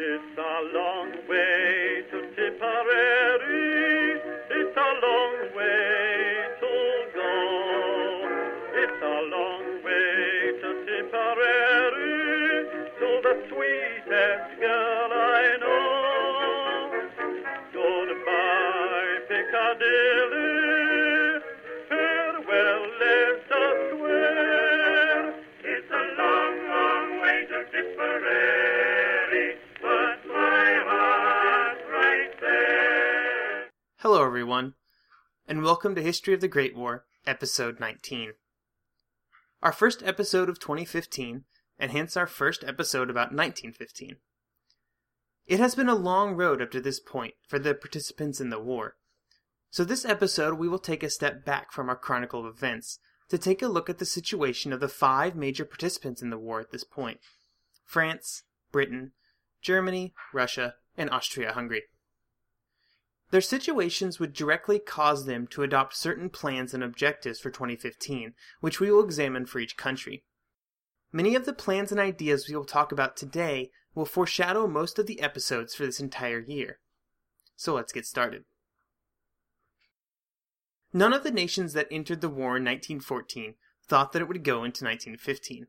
It's a long way to Tipperary. Everyone, and welcome to History of the Great War, Episode 19. Our first episode of 2015, and hence our first episode about 1915. It has been a long road up to this point for the participants in the war. So, this episode, we will take a step back from our chronicle of events to take a look at the situation of the five major participants in the war at this point France, Britain, Germany, Russia, and Austria Hungary. Their situations would directly cause them to adopt certain plans and objectives for 2015, which we will examine for each country. Many of the plans and ideas we will talk about today will foreshadow most of the episodes for this entire year. So let's get started. None of the nations that entered the war in 1914 thought that it would go into 1915.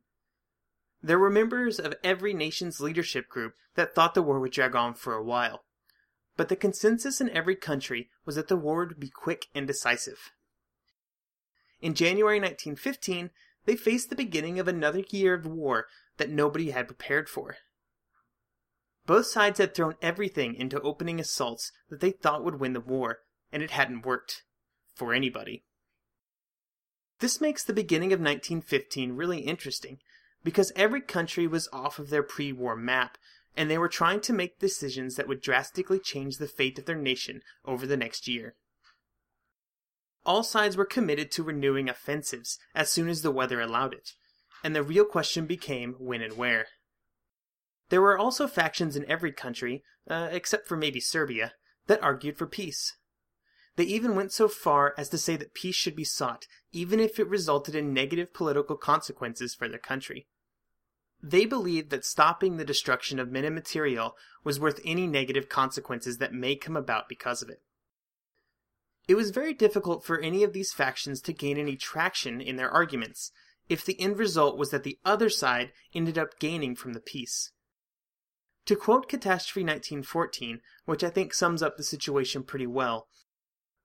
There were members of every nation's leadership group that thought the war would drag on for a while but the consensus in every country was that the war would be quick and decisive. In January 1915, they faced the beginning of another year of war that nobody had prepared for. Both sides had thrown everything into opening assaults that they thought would win the war, and it hadn't worked. For anybody. This makes the beginning of 1915 really interesting, because every country was off of their pre war map and they were trying to make decisions that would drastically change the fate of their nation over the next year. All sides were committed to renewing offensives as soon as the weather allowed it, and the real question became when and where. There were also factions in every country, uh, except for maybe Serbia, that argued for peace. They even went so far as to say that peace should be sought, even if it resulted in negative political consequences for their country. They believed that stopping the destruction of men and material was worth any negative consequences that may come about because of it. It was very difficult for any of these factions to gain any traction in their arguments if the end result was that the other side ended up gaining from the peace. To quote Catastrophe 1914, which I think sums up the situation pretty well,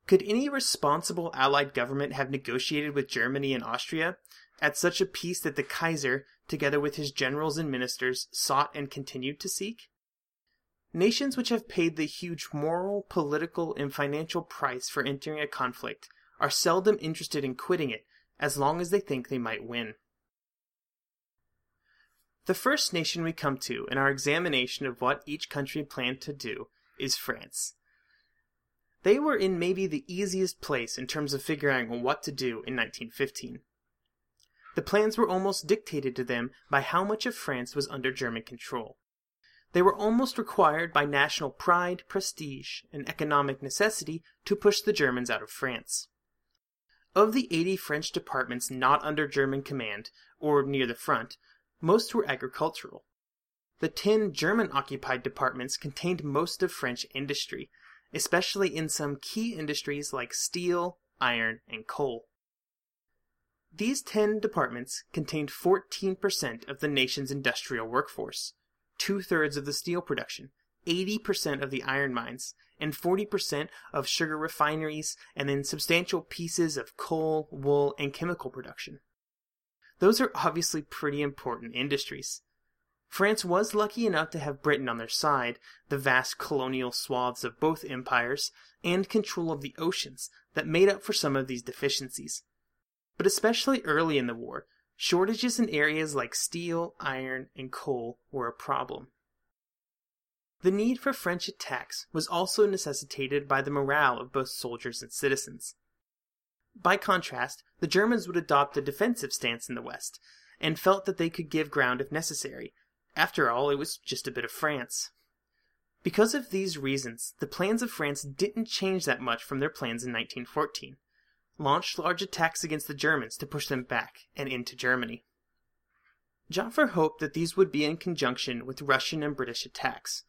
could any responsible Allied government have negotiated with Germany and Austria at such a peace that the Kaiser, together with his generals and ministers, sought and continued to seek? Nations which have paid the huge moral, political, and financial price for entering a conflict are seldom interested in quitting it as long as they think they might win. The first nation we come to in our examination of what each country planned to do is France. They were in maybe the easiest place in terms of figuring what to do in 1915. The plans were almost dictated to them by how much of France was under German control. They were almost required by national pride, prestige, and economic necessity to push the Germans out of France. Of the 80 French departments not under German command, or near the front, most were agricultural. The 10 German occupied departments contained most of French industry, especially in some key industries like steel, iron, and coal. These 10 departments contained 14% of the nation's industrial workforce, two thirds of the steel production, 80% of the iron mines, and 40% of sugar refineries, and then substantial pieces of coal, wool, and chemical production. Those are obviously pretty important industries. France was lucky enough to have Britain on their side, the vast colonial swaths of both empires, and control of the oceans that made up for some of these deficiencies. But especially early in the war, shortages in areas like steel, iron, and coal were a problem. The need for French attacks was also necessitated by the morale of both soldiers and citizens. By contrast, the Germans would adopt a defensive stance in the West, and felt that they could give ground if necessary. After all, it was just a bit of France. Because of these reasons, the plans of France didn't change that much from their plans in 1914 launched large attacks against the Germans to push them back and into Germany. Joffre hoped that these would be in conjunction with Russian and British attacks,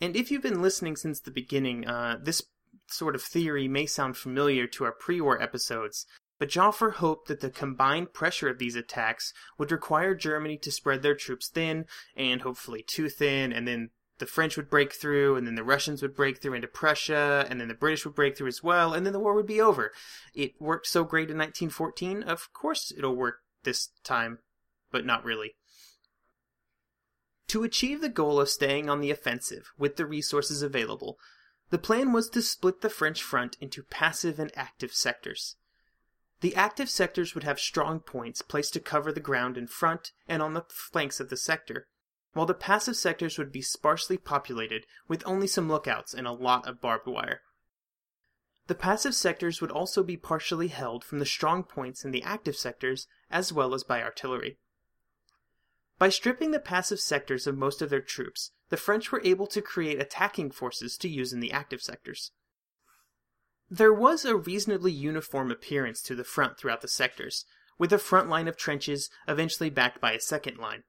And if you've been listening since the beginning, uh, this sort of theory may sound familiar to our pre war episodes, but Joffre hoped that the combined pressure of these attacks would require Germany to spread their troops thin, and hopefully too thin, and then the French would break through, and then the Russians would break through into Prussia, and then the British would break through as well, and then the war would be over. It worked so great in 1914, of course it'll work this time, but not really. To achieve the goal of staying on the offensive with the resources available, the plan was to split the French front into passive and active sectors. The active sectors would have strong points placed to cover the ground in front and on the flanks of the sector, while the passive sectors would be sparsely populated with only some lookouts and a lot of barbed wire. The passive sectors would also be partially held from the strong points in the active sectors as well as by artillery. By stripping the passive sectors of most of their troops, the French were able to create attacking forces to use in the active sectors. There was a reasonably uniform appearance to the front throughout the sectors, with a front line of trenches eventually backed by a second line.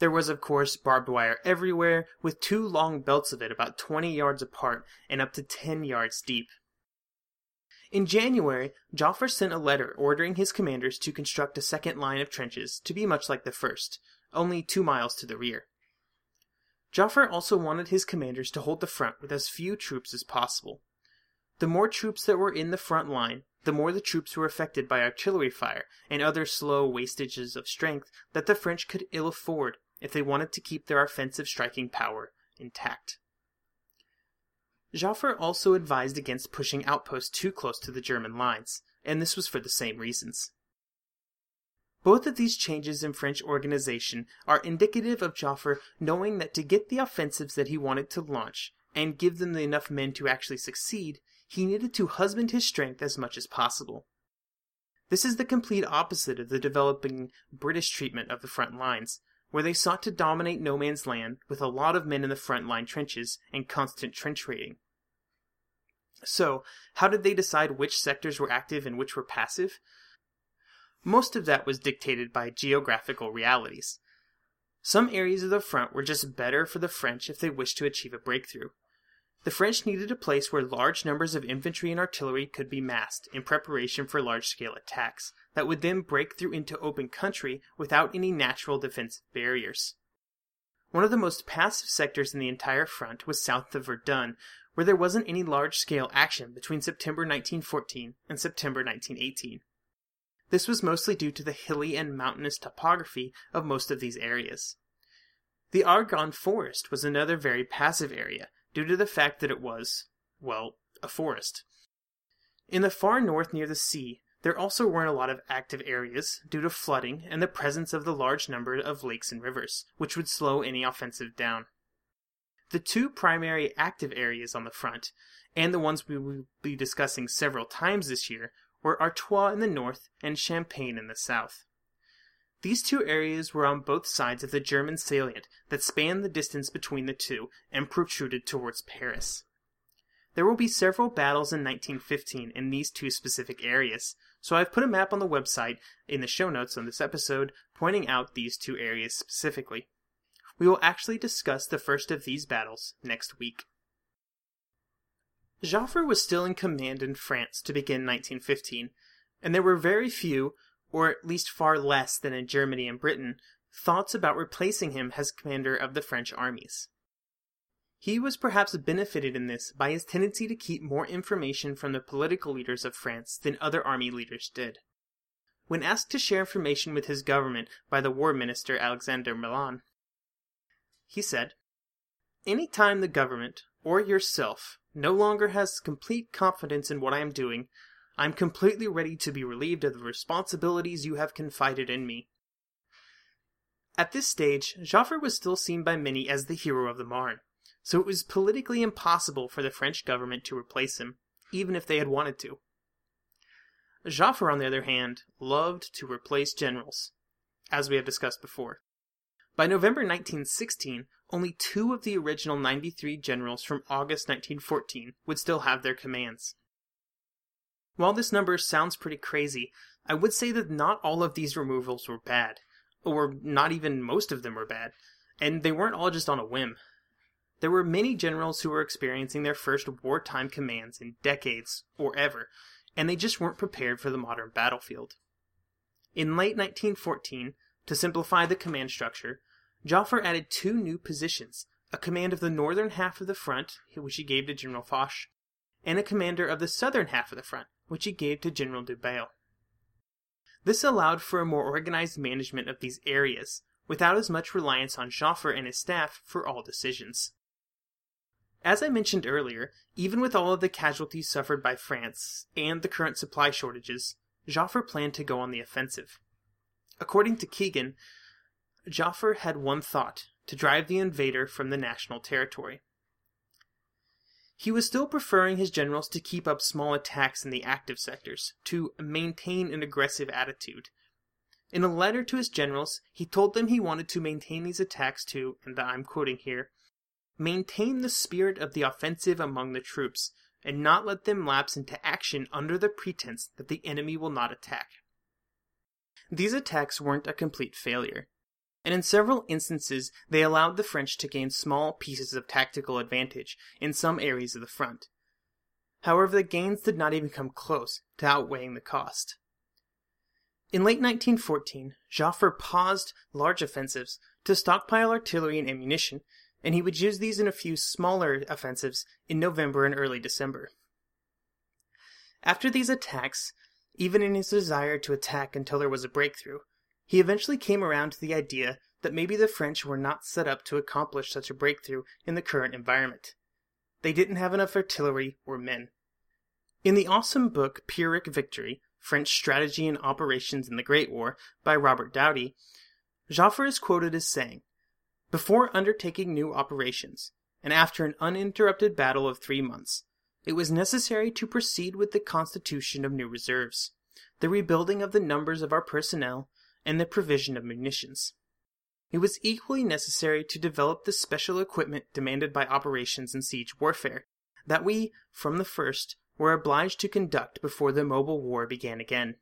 There was, of course, barbed wire everywhere, with two long belts of it about 20 yards apart and up to 10 yards deep. In January, Joffre sent a letter ordering his commanders to construct a second line of trenches to be much like the first, only two miles to the rear. Joffre also wanted his commanders to hold the front with as few troops as possible. The more troops that were in the front line, the more the troops were affected by artillery fire and other slow wastages of strength that the French could ill afford if they wanted to keep their offensive striking power intact. Joffre also advised against pushing outposts too close to the German lines, and this was for the same reasons. Both of these changes in French organization are indicative of Joffre knowing that to get the offensives that he wanted to launch and give them enough men to actually succeed, he needed to husband his strength as much as possible. This is the complete opposite of the developing British treatment of the front lines, where they sought to dominate no man's land with a lot of men in the front line trenches and constant trench raiding. So, how did they decide which sectors were active and which were passive? Most of that was dictated by geographical realities. Some areas of the front were just better for the French if they wished to achieve a breakthrough. The French needed a place where large numbers of infantry and artillery could be massed in preparation for large scale attacks that would then break through into open country without any natural defensive barriers. One of the most passive sectors in the entire front was south of Verdun, where there wasn't any large scale action between September 1914 and September 1918. This was mostly due to the hilly and mountainous topography of most of these areas. The Argonne Forest was another very passive area due to the fact that it was, well, a forest. In the far north near the sea, there also weren't a lot of active areas due to flooding and the presence of the large number of lakes and rivers, which would slow any offensive down. The two primary active areas on the front, and the ones we will be discussing several times this year, were Artois in the north and Champagne in the south. These two areas were on both sides of the German salient that spanned the distance between the two and protruded towards Paris. There will be several battles in 1915 in these two specific areas, so I've put a map on the website in the show notes on this episode pointing out these two areas specifically. We will actually discuss the first of these battles next week. Joffre was still in command in France to begin 1915, and there were very few, or at least far less than in Germany and Britain, thoughts about replacing him as commander of the French armies. He was perhaps benefited in this by his tendency to keep more information from the political leaders of France than other army leaders did. When asked to share information with his government by the war minister Alexander Millerand, he said, Any time the government, or yourself, no longer has complete confidence in what I am doing, I am completely ready to be relieved of the responsibilities you have confided in me. At this stage, Joffre was still seen by many as the hero of the Marne, so it was politically impossible for the French government to replace him, even if they had wanted to. Joffre, on the other hand, loved to replace generals, as we have discussed before. By November 1916, only two of the original 93 generals from August 1914 would still have their commands. While this number sounds pretty crazy, I would say that not all of these removals were bad, or not even most of them were bad, and they weren't all just on a whim. there were many generals who were experiencing their first wartime commands in decades or ever, and they just weren't prepared for the modern battlefield. In late 1914, to simplify the command structure, Joffre added two new positions a command of the northern half of the front, which he gave to General Foch, and a commander of the southern half of the front, which he gave to General Dubail. This allowed for a more organized management of these areas, without as much reliance on Joffre and his staff for all decisions. As I mentioned earlier, even with all of the casualties suffered by France and the current supply shortages, Joffre planned to go on the offensive. According to Keegan, Joffre had one thought to drive the invader from the national territory. He was still preferring his generals to keep up small attacks in the active sectors, to maintain an aggressive attitude. In a letter to his generals, he told them he wanted to maintain these attacks to, and I'm quoting here, maintain the spirit of the offensive among the troops, and not let them lapse into action under the pretense that the enemy will not attack. These attacks weren't a complete failure and in several instances they allowed the French to gain small pieces of tactical advantage in some areas of the front. However, the gains did not even come close to outweighing the cost. In late 1914, Joffre paused large offensives to stockpile artillery and ammunition, and he would use these in a few smaller offensives in November and early December. After these attacks, even in his desire to attack until there was a breakthrough, he eventually came around to the idea that maybe the French were not set up to accomplish such a breakthrough in the current environment. They didn't have enough artillery or men. In the awesome book Pyrrhic Victory French Strategy and Operations in the Great War by Robert Doughty, Joffre is quoted as saying, Before undertaking new operations, and after an uninterrupted battle of three months, it was necessary to proceed with the constitution of new reserves, the rebuilding of the numbers of our personnel, and the provision of munitions. It was equally necessary to develop the special equipment demanded by operations in siege warfare that we, from the first, were obliged to conduct before the mobile war began again.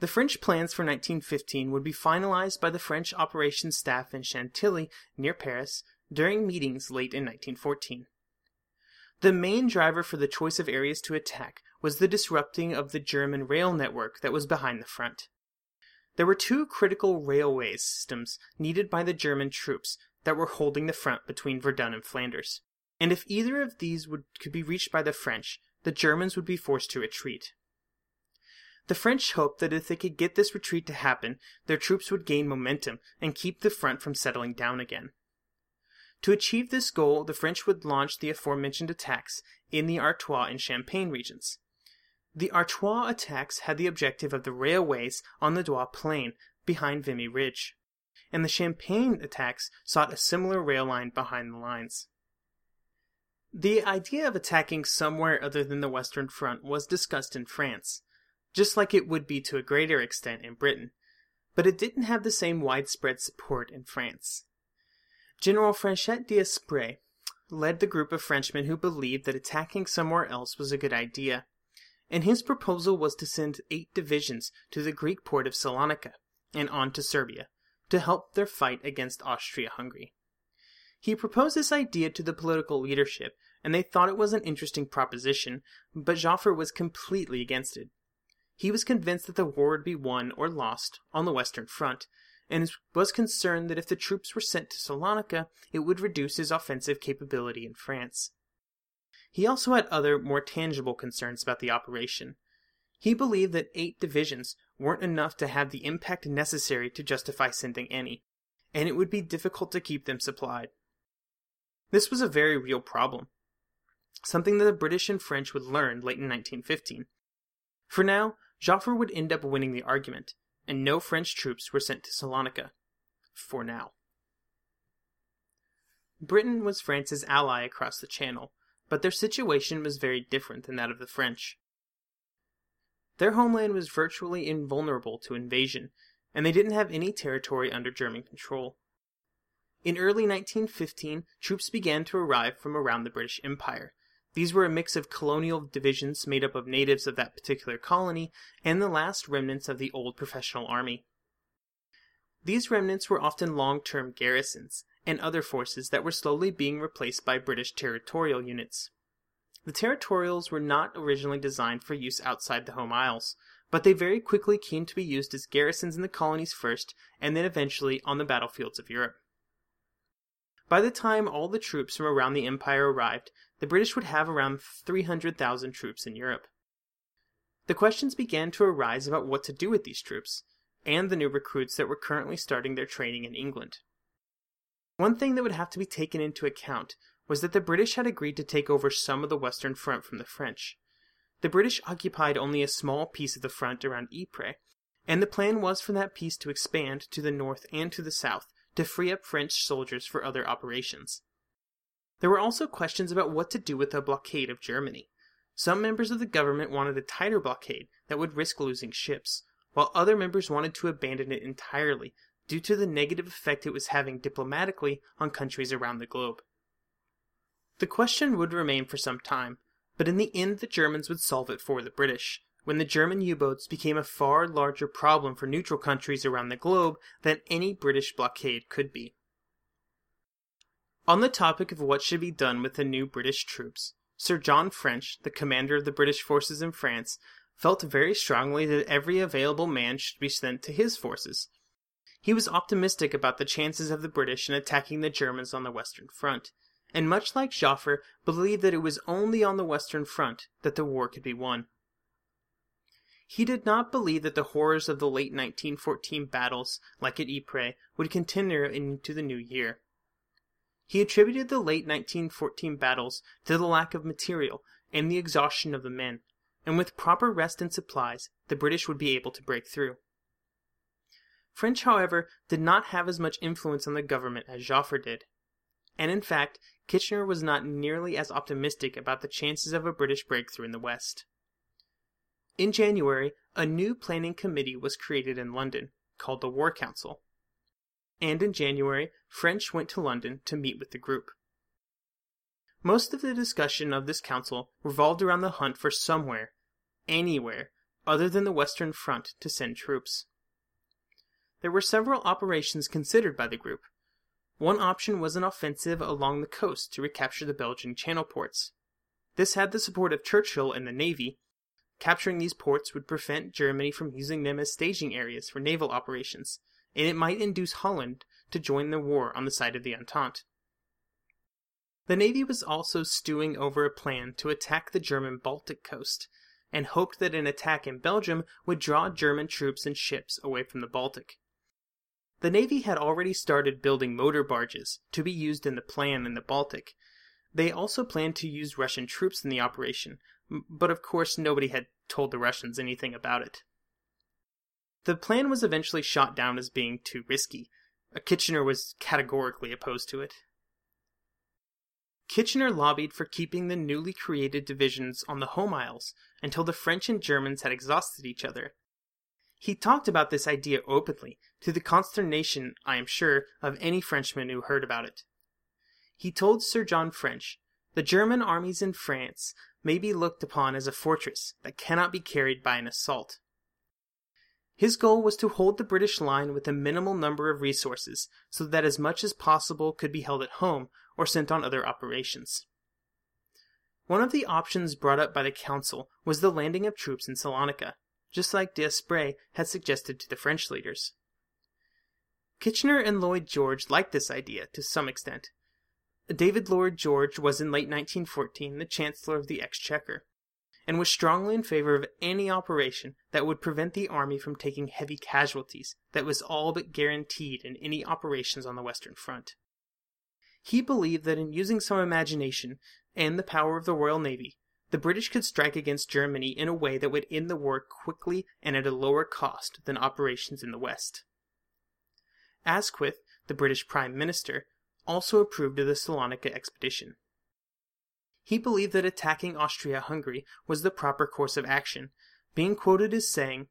The French plans for 1915 would be finalized by the French operations staff in Chantilly, near Paris, during meetings late in 1914. The main driver for the choice of areas to attack was the disrupting of the German rail network that was behind the front. There were two critical railway systems needed by the German troops that were holding the front between Verdun and Flanders, and if either of these would, could be reached by the French, the Germans would be forced to retreat. The French hoped that if they could get this retreat to happen, their troops would gain momentum and keep the front from settling down again. To achieve this goal, the French would launch the aforementioned attacks in the Artois and Champagne regions. The Artois attacks had the objective of the railways on the Douai Plain behind Vimy Ridge, and the Champagne attacks sought a similar rail line behind the lines. The idea of attacking somewhere other than the Western Front was discussed in France, just like it would be to a greater extent in Britain, but it didn't have the same widespread support in France. General Franchet d'Espèrey led the group of Frenchmen who believed that attacking somewhere else was a good idea and his proposal was to send eight divisions to the Greek port of Salonika and on to Serbia to help their fight against Austria Hungary. He proposed this idea to the political leadership, and they thought it was an interesting proposition, but Joffre was completely against it. He was convinced that the war would be won or lost on the Western Front, and was concerned that if the troops were sent to Salonika, it would reduce his offensive capability in France. He also had other, more tangible concerns about the operation. He believed that eight divisions weren't enough to have the impact necessary to justify sending any, and it would be difficult to keep them supplied. This was a very real problem, something that the British and French would learn late in 1915. For now, Joffre would end up winning the argument, and no French troops were sent to Salonika. For now. Britain was France's ally across the Channel, but their situation was very different than that of the French. Their homeland was virtually invulnerable to invasion, and they didn't have any territory under German control. In early 1915, troops began to arrive from around the British Empire. These were a mix of colonial divisions made up of natives of that particular colony and the last remnants of the old professional army. These remnants were often long term garrisons, and other forces that were slowly being replaced by British territorial units. The territorials were not originally designed for use outside the home isles, but they very quickly came to be used as garrisons in the colonies first, and then eventually on the battlefields of Europe. By the time all the troops from around the empire arrived, the British would have around 300,000 troops in Europe. The questions began to arise about what to do with these troops, and the new recruits that were currently starting their training in England. One thing that would have to be taken into account was that the British had agreed to take over some of the Western Front from the French. The British occupied only a small piece of the front around Ypres, and the plan was for that piece to expand to the north and to the south to free up French soldiers for other operations. There were also questions about what to do with the blockade of Germany. Some members of the government wanted a tighter blockade that would risk losing ships, while other members wanted to abandon it entirely due to the negative effect it was having diplomatically on countries around the globe. The question would remain for some time, but in the end the Germans would solve it for the British, when the German U-boats became a far larger problem for neutral countries around the globe than any British blockade could be. On the topic of what should be done with the new British troops, Sir John French, the commander of the British forces in France, felt very strongly that every available man should be sent to his forces. He was optimistic about the chances of the British in attacking the Germans on the Western Front, and much like Joffre, believed that it was only on the Western Front that the war could be won. He did not believe that the horrors of the late 1914 battles, like at Ypres, would continue into the new year. He attributed the late 1914 battles to the lack of material and the exhaustion of the men, and with proper rest and supplies, the British would be able to break through. French, however, did not have as much influence on the government as Joffre did, and in fact, Kitchener was not nearly as optimistic about the chances of a British breakthrough in the West. In January, a new planning committee was created in London, called the War Council. And in January, French went to London to meet with the group. Most of the discussion of this council revolved around the hunt for somewhere, anywhere, other than the Western Front to send troops. There were several operations considered by the group. One option was an offensive along the coast to recapture the Belgian channel ports. This had the support of Churchill and the Navy, Capturing these ports would prevent Germany from using them as staging areas for naval operations, and it might induce Holland to join the war on the side of the Entente. The Navy was also stewing over a plan to attack the German Baltic coast, and hoped that an attack in Belgium would draw German troops and ships away from the Baltic. The Navy had already started building motor barges to be used in the plan in the Baltic. They also planned to use Russian troops in the operation, but of course nobody had told the Russians anything about it. The plan was eventually shot down as being too risky. Uh, Kitchener was categorically opposed to it. Kitchener lobbied for keeping the newly created divisions on the home isles until the French and Germans had exhausted each other. He talked about this idea openly, to the consternation, I am sure, of any Frenchman who heard about it. He told Sir John French, The German armies in France may be looked upon as a fortress that cannot be carried by an assault. His goal was to hold the British line with a minimal number of resources so that as much as possible could be held at home or sent on other operations. One of the options brought up by the Council was the landing of troops in Salonika, just like D'Esperey had suggested to the French leaders. Kitchener and Lloyd George liked this idea to some extent, David Lloyd George was in late 1914 the Chancellor of the Exchequer, and was strongly in favor of any operation that would prevent the army from taking heavy casualties that was all but guaranteed in any operations on the Western Front. He believed that in using some imagination and the power of the Royal Navy, the British could strike against Germany in a way that would end the war quickly and at a lower cost than operations in the West. Asquith, the British Prime Minister, also approved of the Salonika expedition. He believed that attacking Austria Hungary was the proper course of action, being quoted as saying,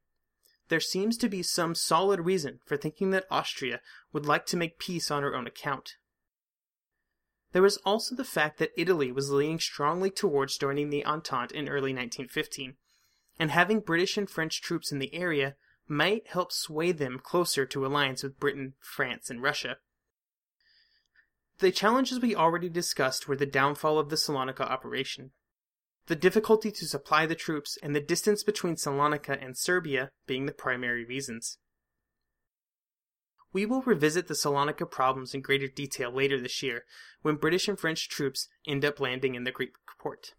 There seems to be some solid reason for thinking that Austria would like to make peace on her own account. There was also the fact that Italy was leaning strongly towards joining the Entente in early 1915, and having British and French troops in the area might help sway them closer to alliance with Britain, France, and Russia. The challenges we already discussed were the downfall of the Salonika operation, the difficulty to supply the troops, and the distance between Salonika and Serbia being the primary reasons. We will revisit the Salonika problems in greater detail later this year, when British and French troops end up landing in the Greek port.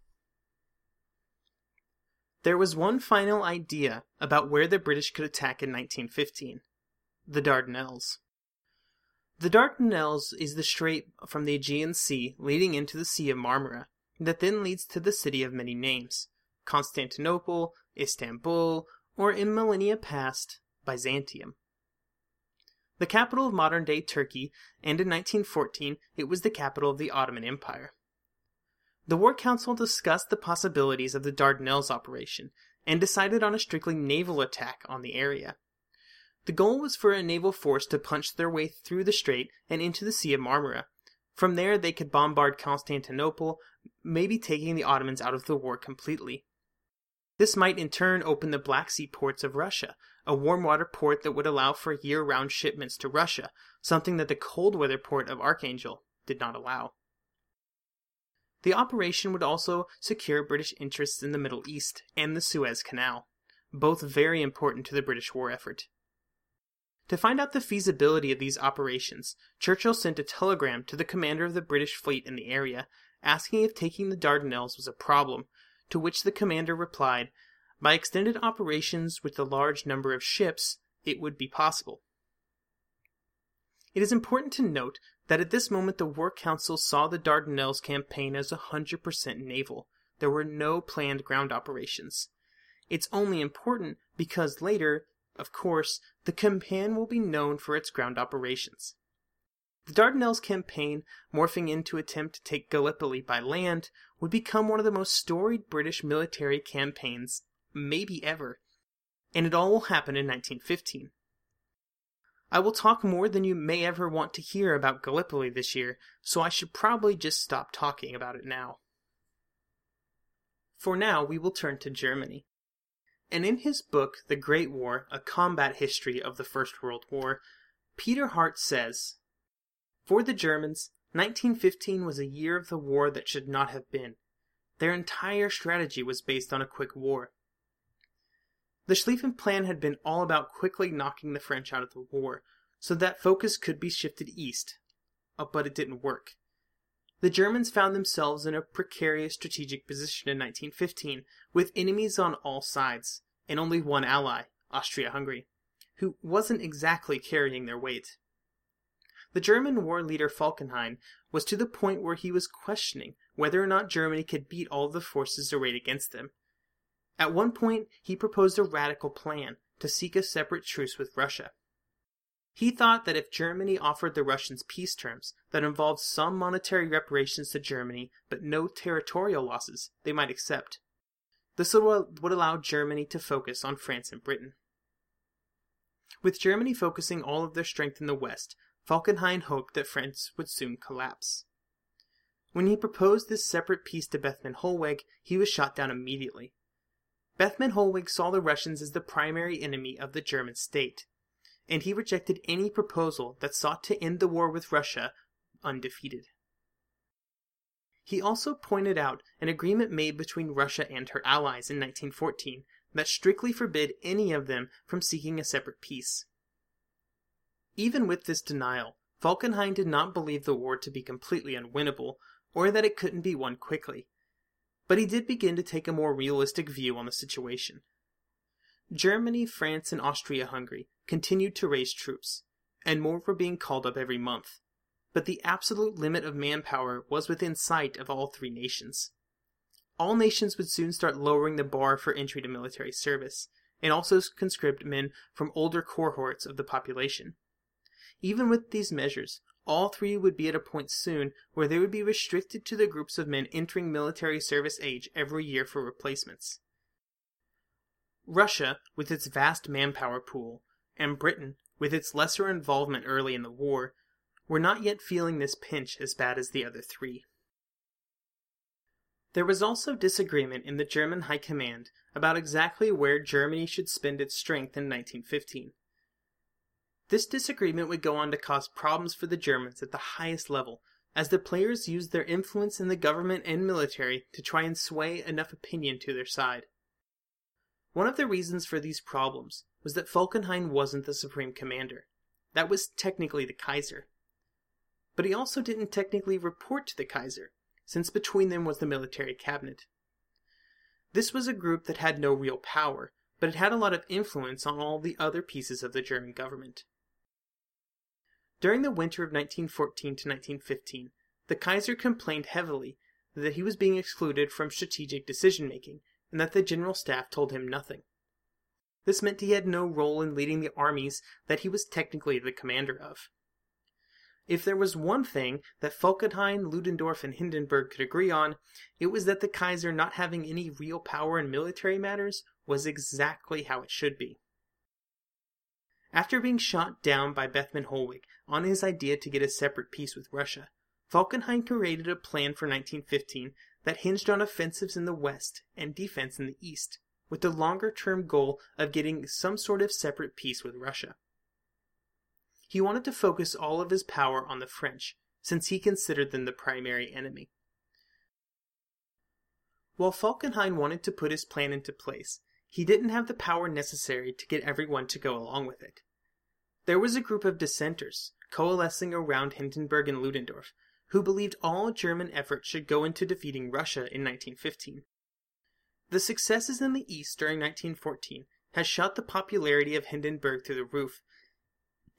There was one final idea about where the British could attack in 1915 the Dardanelles. The Dardanelles is the strait from the Aegean Sea leading into the Sea of Marmara that then leads to the city of many names Constantinople, Istanbul, or in millennia past, Byzantium. The capital of modern day Turkey, and in 1914 it was the capital of the Ottoman Empire. The War Council discussed the possibilities of the Dardanelles operation and decided on a strictly naval attack on the area. The goal was for a naval force to punch their way through the strait and into the Sea of Marmara. From there, they could bombard Constantinople, maybe taking the Ottomans out of the war completely. This might in turn open the Black Sea ports of Russia, a warm water port that would allow for year round shipments to Russia, something that the cold weather port of Archangel did not allow. The operation would also secure British interests in the Middle East and the Suez Canal, both very important to the British war effort. To find out the feasibility of these operations, Churchill sent a telegram to the commander of the British fleet in the area, asking if taking the Dardanelles was a problem, to which the commander replied, By extended operations with a large number of ships, it would be possible. It is important to note that at this moment the War Council saw the Dardanelles campaign as 100% naval. There were no planned ground operations. It's only important because later of course, the campaign will be known for its ground operations. The Dardanelles campaign, morphing into attempt to take Gallipoli by land, would become one of the most storied British military campaigns, maybe ever, and it all will happen in 1915. I will talk more than you may ever want to hear about Gallipoli this year, so I should probably just stop talking about it now. For now, we will turn to Germany. And in his book, The Great War A Combat History of the First World War, Peter Hart says For the Germans, 1915 was a year of the war that should not have been. Their entire strategy was based on a quick war. The Schlieffen Plan had been all about quickly knocking the French out of the war, so that focus could be shifted east. Uh, but it didn't work. The Germans found themselves in a precarious strategic position in 1915, with enemies on all sides, and only one ally, Austria Hungary, who wasn't exactly carrying their weight. The German war leader Falkenhayn was to the point where he was questioning whether or not Germany could beat all the forces arrayed against them. At one point, he proposed a radical plan to seek a separate truce with Russia. He thought that if Germany offered the Russians peace terms that involved some monetary reparations to Germany but no territorial losses, they might accept. This would allow Germany to focus on France and Britain. With Germany focusing all of their strength in the West, Falkenhayn hoped that France would soon collapse. When he proposed this separate peace to Bethmann Hollweg, he was shot down immediately. Bethmann Hollweg saw the Russians as the primary enemy of the German state, and he rejected any proposal that sought to end the war with Russia undefeated. He also pointed out an agreement made between Russia and her allies in 1914 that strictly forbid any of them from seeking a separate peace. Even with this denial, Falkenhayn did not believe the war to be completely unwinnable, or that it couldn't be won quickly. But he did begin to take a more realistic view on the situation. Germany, France, and Austria Hungary continued to raise troops, and more were being called up every month. But the absolute limit of manpower was within sight of all three nations. All nations would soon start lowering the bar for entry to military service, and also conscript men from older cohorts of the population. Even with these measures, all three would be at a point soon where they would be restricted to the groups of men entering military service age every year for replacements. Russia, with its vast manpower pool, and Britain, with its lesser involvement early in the war, were not yet feeling this pinch as bad as the other three. There was also disagreement in the German High Command about exactly where Germany should spend its strength in 1915. This disagreement would go on to cause problems for the Germans at the highest level, as the players used their influence in the government and military to try and sway enough opinion to their side. One of the reasons for these problems was that Falkenhayn wasn't the supreme commander. That was technically the Kaiser. But he also didn't technically report to the Kaiser, since between them was the military cabinet. This was a group that had no real power, but it had a lot of influence on all the other pieces of the German government. During the winter of 1914 to 1915, the Kaiser complained heavily that he was being excluded from strategic decision making and that the general staff told him nothing. This meant he had no role in leading the armies that he was technically the commander of. If there was one thing that Falkenhayn, Ludendorff, and Hindenburg could agree on, it was that the Kaiser not having any real power in military matters was exactly how it should be. After being shot down by Bethmann Hollweg on his idea to get a separate peace with Russia, Falkenhayn created a plan for 1915 that hinged on offensives in the west and defense in the east, with the longer term goal of getting some sort of separate peace with Russia. He wanted to focus all of his power on the French, since he considered them the primary enemy. While Falkenhayn wanted to put his plan into place, he didn't have the power necessary to get everyone to go along with it. There was a group of dissenters, coalescing around Hindenburg and Ludendorff, who believed all German effort should go into defeating Russia in 1915. The successes in the East during 1914 had shot the popularity of Hindenburg through the roof,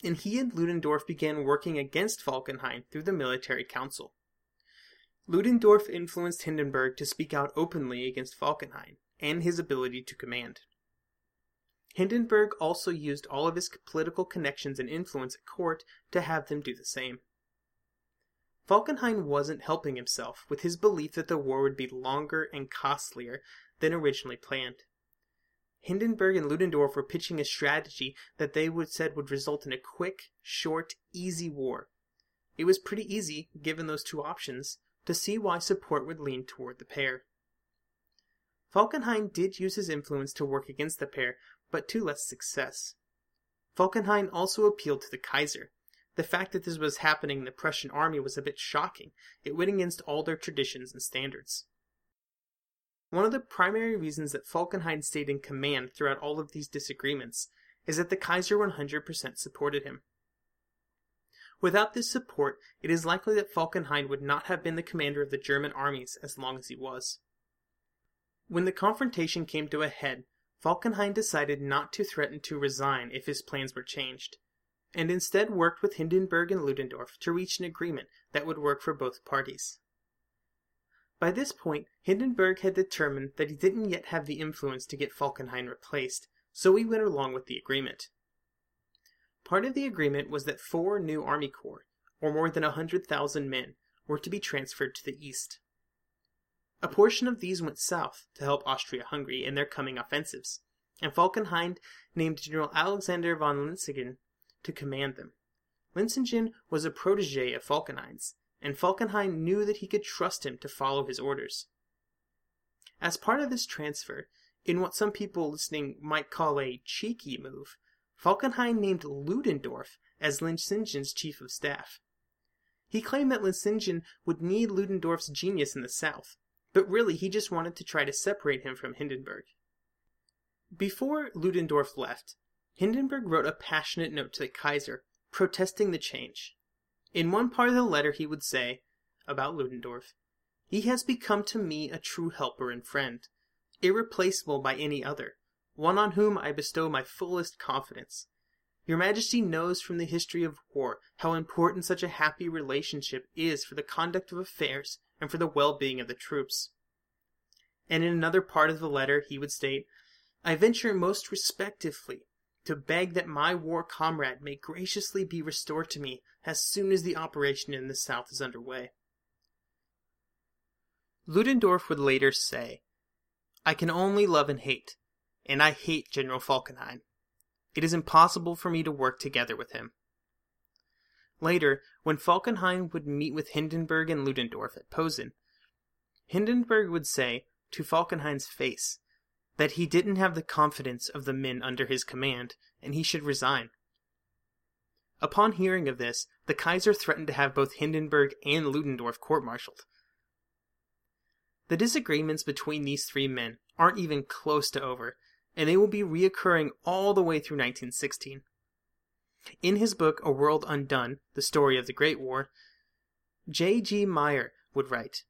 and he and Ludendorff began working against Falkenhayn through the military council. Ludendorff influenced Hindenburg to speak out openly against Falkenhayn and his ability to command. Hindenburg also used all of his political connections and influence at court to have them do the same. Falkenhayn wasn't helping himself with his belief that the war would be longer and costlier than originally planned. Hindenburg and Ludendorff were pitching a strategy that they would said would result in a quick, short, easy war. It was pretty easy, given those two options, to see why support would lean toward the pair. Falkenhayn did use his influence to work against the pair, but to less success. Falkenhayn also appealed to the Kaiser. The fact that this was happening in the Prussian army was a bit shocking. It went against all their traditions and standards. One of the primary reasons that Falkenhayn stayed in command throughout all of these disagreements is that the Kaiser 100% supported him. Without this support, it is likely that Falkenhayn would not have been the commander of the German armies as long as he was. When the confrontation came to a head, Falkenhayn decided not to threaten to resign if his plans were changed, and instead worked with Hindenburg and Ludendorff to reach an agreement that would work for both parties. By this point, Hindenburg had determined that he didn't yet have the influence to get Falkenhayn replaced, so he went along with the agreement. Part of the agreement was that four new army corps, or more than a 100,000 men, were to be transferred to the east. A portion of these went south to help Austria-Hungary in their coming offensives, and Falkenhayn named General Alexander von Linsingen to command them. Linsingen was a protege of Falkenhayn's, and Falkenhayn knew that he could trust him to follow his orders. As part of this transfer, in what some people listening might call a cheeky move, Falkenhayn named Ludendorff as Linsingen's chief of staff. He claimed that Linsingen would need Ludendorff's genius in the south, but really he just wanted to try to separate him from Hindenburg. Before Ludendorff left, Hindenburg wrote a passionate note to the Kaiser, protesting the change. In one part of the letter he would say, about Ludendorff, He has become to me a true helper and friend, irreplaceable by any other, one on whom I bestow my fullest confidence. Your Majesty knows from the history of war how important such a happy relationship is for the conduct of affairs and for the well-being of the troops. And in another part of the letter he would state, I venture most respectfully to beg that my war comrade may graciously be restored to me as soon as the operation in the south is under way. Ludendorff would later say, I can only love and hate, and I hate General Falkenhayn. It is impossible for me to work together with him. Later, when Falkenhayn would meet with Hindenburg and Ludendorff at Posen, Hindenburg would say, to Falkenhayn's face, that he didn't have the confidence of the men under his command, and he should resign. Upon hearing of this, the Kaiser threatened to have both Hindenburg and Ludendorff court martialed. The disagreements between these three men aren't even close to over, and they will be reoccurring all the way through 1916. In his book A World Undone, The Story of the Great War, J.G. Meyer would write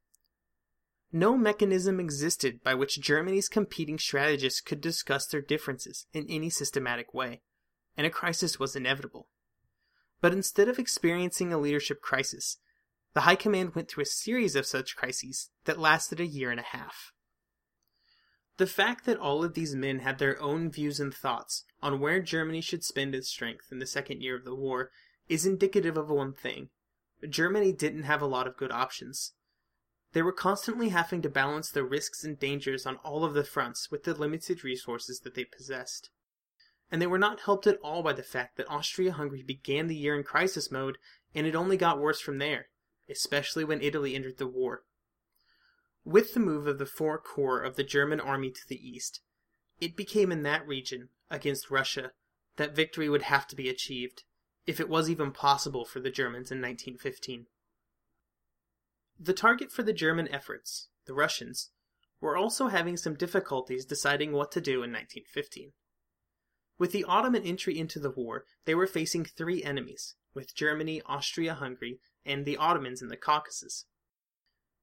No mechanism existed by which Germany's competing strategists could discuss their differences in any systematic way, and a crisis was inevitable. But instead of experiencing a leadership crisis, the High Command went through a series of such crises that lasted a year and a half. The fact that all of these men had their own views and thoughts on where Germany should spend its strength in the second year of the war is indicative of one thing. Germany didn't have a lot of good options. They were constantly having to balance the risks and dangers on all of the fronts with the limited resources that they possessed. And they were not helped at all by the fact that Austria Hungary began the year in crisis mode and it only got worse from there, especially when Italy entered the war. With the move of the four corps of the German army to the east, it became in that region, against Russia, that victory would have to be achieved, if it was even possible for the Germans in 1915. The target for the German efforts, the Russians, were also having some difficulties deciding what to do in 1915. With the Ottoman entry into the war, they were facing three enemies, with Germany, Austria Hungary, and the Ottomans in the Caucasus.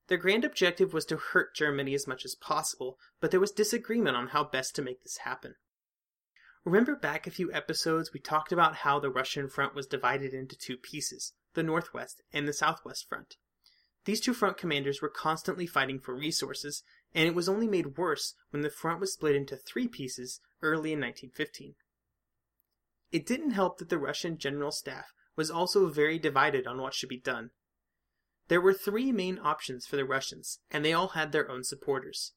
Their grand objective was to hurt Germany as much as possible, but there was disagreement on how best to make this happen. Remember back a few episodes we talked about how the Russian front was divided into two pieces, the Northwest and the Southwest front. These two front commanders were constantly fighting for resources, and it was only made worse when the front was split into three pieces early in 1915. It didn't help that the Russian General Staff was also very divided on what should be done. There were three main options for the Russians, and they all had their own supporters.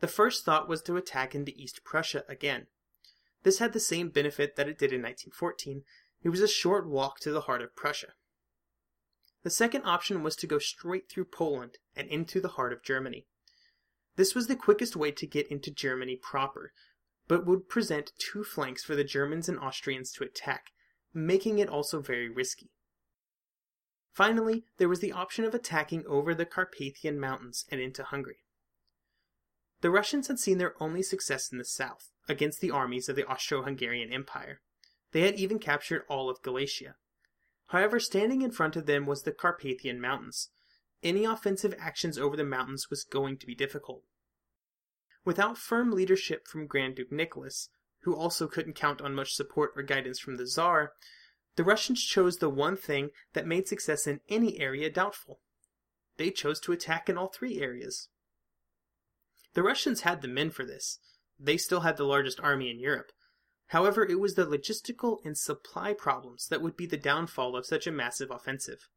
The first thought was to attack into East Prussia again. This had the same benefit that it did in 1914. It was a short walk to the heart of Prussia. The second option was to go straight through Poland and into the heart of Germany. This was the quickest way to get into Germany proper, but would present two flanks for the Germans and Austrians to attack, making it also very risky. Finally, there was the option of attacking over the Carpathian Mountains and into Hungary. The Russians had seen their only success in the south, against the armies of the Austro-Hungarian Empire. They had even captured all of Galicia. However, standing in front of them was the Carpathian Mountains. Any offensive actions over the mountains was going to be difficult. Without firm leadership from Grand Duke Nicholas, who also couldn't count on much support or guidance from the Tsar, the Russians chose the one thing that made success in any area doubtful. They chose to attack in all three areas. The Russians had the men for this. They still had the largest army in Europe. However, it was the logistical and supply problems that would be the downfall of such a massive offensive.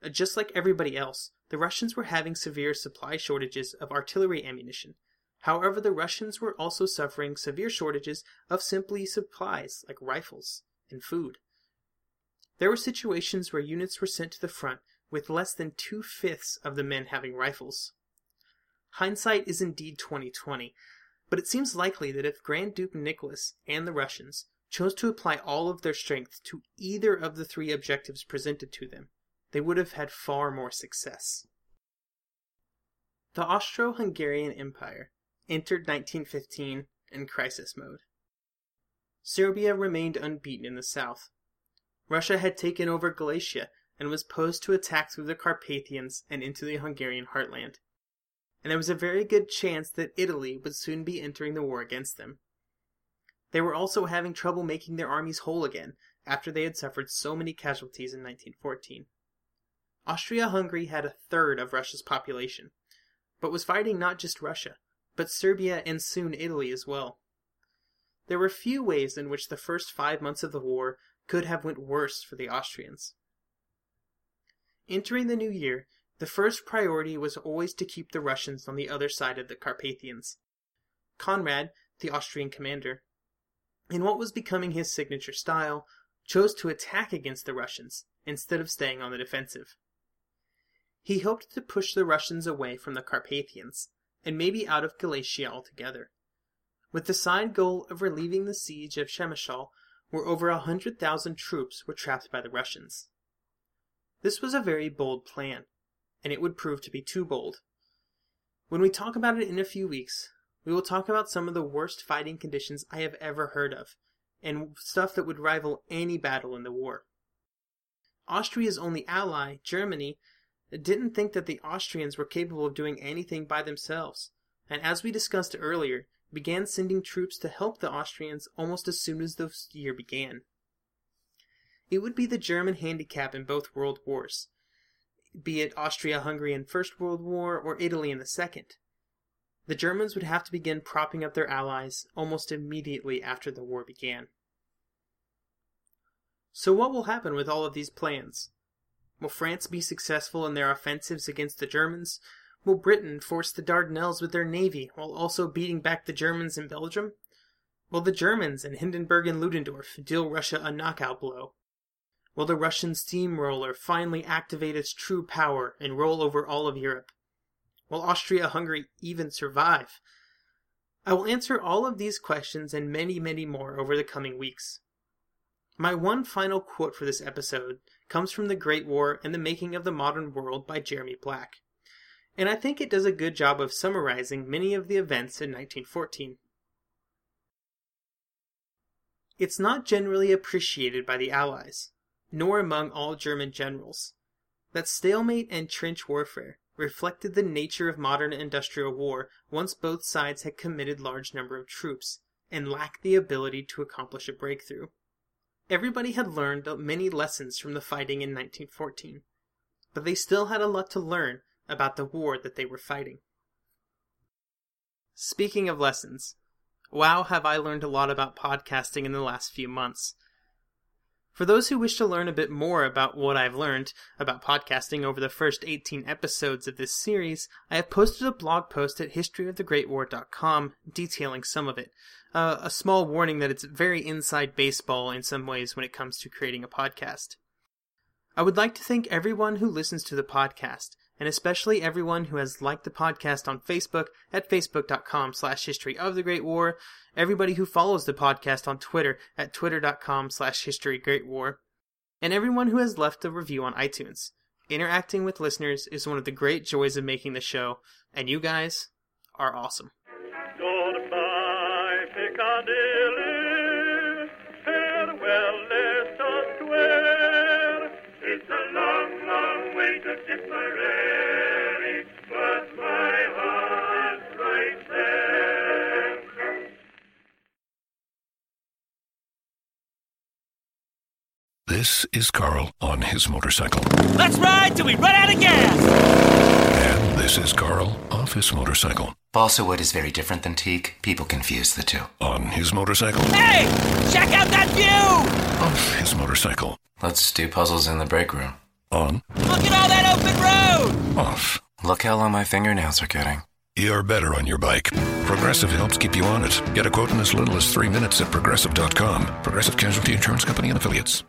Uh, just like everybody else, the Russians were having severe supply shortages of artillery ammunition. However, the Russians were also suffering severe shortages of simply supplies like rifles and food. There were situations where units were sent to the front with less than two fifths of the men having rifles. Hindsight is indeed 2020, but it seems likely that if Grand Duke Nicholas and the Russians chose to apply all of their strength to either of the three objectives presented to them, they would have had far more success. The Austro Hungarian Empire entered 1915 in crisis mode. Serbia remained unbeaten in the south, Russia had taken over Galicia and was posed to attack through the Carpathians and into the Hungarian heartland. And there was a very good chance that Italy would soon be entering the war against them. They were also having trouble making their armies whole again after they had suffered so many casualties in 1914. Austria-Hungary had a third of Russia's population, but was fighting not just Russia, but Serbia and soon Italy as well. There were few ways in which the first five months of the war could have went worse for the Austrians. Entering the new year, the first priority was always to keep the Russians on the other side of the Carpathians. Conrad, the Austrian commander, in what was becoming his signature style, chose to attack against the Russians instead of staying on the defensive. He hoped to push the Russians away from the Carpathians and maybe out of Galicia altogether, with the side goal of relieving the siege of Przemysl where over a hundred thousand troops were trapped by the Russians. This was a very bold plan, and it would prove to be too bold. When we talk about it in a few weeks, we will talk about some of the worst fighting conditions I have ever heard of, and stuff that would rival any battle in the war. Austria's only ally, Germany, didn't think that the Austrians were capable of doing anything by themselves, and as we discussed earlier, began sending troops to help the Austrians almost as soon as the year began. It would be the German handicap in both world wars, be it Austria-Hungary in First World War or Italy in the Second. The Germans would have to begin propping up their allies almost immediately after the war began. So what will happen with all of these plans? Will France be successful in their offensives against the Germans? Will Britain force the Dardanelles with their navy while also beating back the Germans in Belgium? Will the Germans in Hindenburg and Ludendorff deal Russia a knockout blow? Will the Russian steamroller finally activate its true power and roll over all of Europe? Will Austria-Hungary even survive? I will answer all of these questions and many, many more over the coming weeks. My one final quote for this episode comes from The Great War and the Making of the Modern World by Jeremy Black and I think it does a good job of summarizing many of the events in 1914. It's not generally appreciated by the Allies, nor among all German generals, that stalemate and trench warfare reflected the nature of modern industrial war once both sides had committed large number of troops and lacked the ability to accomplish a breakthrough. Everybody had learned many lessons from the fighting in 1914, but they still had a lot to learn about the war that they were fighting. Speaking of lessons, wow, have I learned a lot about podcasting in the last few months. For those who wish to learn a bit more about what I've learned about podcasting over the first 18 episodes of this series, I have posted a blog post at historyofthegreatwar.com detailing some of it. Uh, a small warning that it's very inside baseball in some ways when it comes to creating a podcast. I would like to thank everyone who listens to the podcast, and especially everyone who has liked the podcast on Facebook at facebook.com slash history of the Great War, everybody who follows the podcast on Twitter at twitter.com slash history great war, and everyone who has left a review on iTunes. Interacting with listeners is one of the great joys of making the show, and you guys are awesome. Goodbye, Piccadilly. This is Carl on his motorcycle. Let's ride till we run out of gas! And this is Carl off his motorcycle. Balsa wood is very different than teak. People confuse the two. On his motorcycle. Hey! Check out that view! Off his motorcycle. Let's do puzzles in the break room. On. Look at all that open road! Off. Look how long my fingernails are getting. You're better on your bike. Progressive helps keep you on it. Get a quote in as little as three minutes at progressive.com. Progressive Casualty Insurance Company and Affiliates.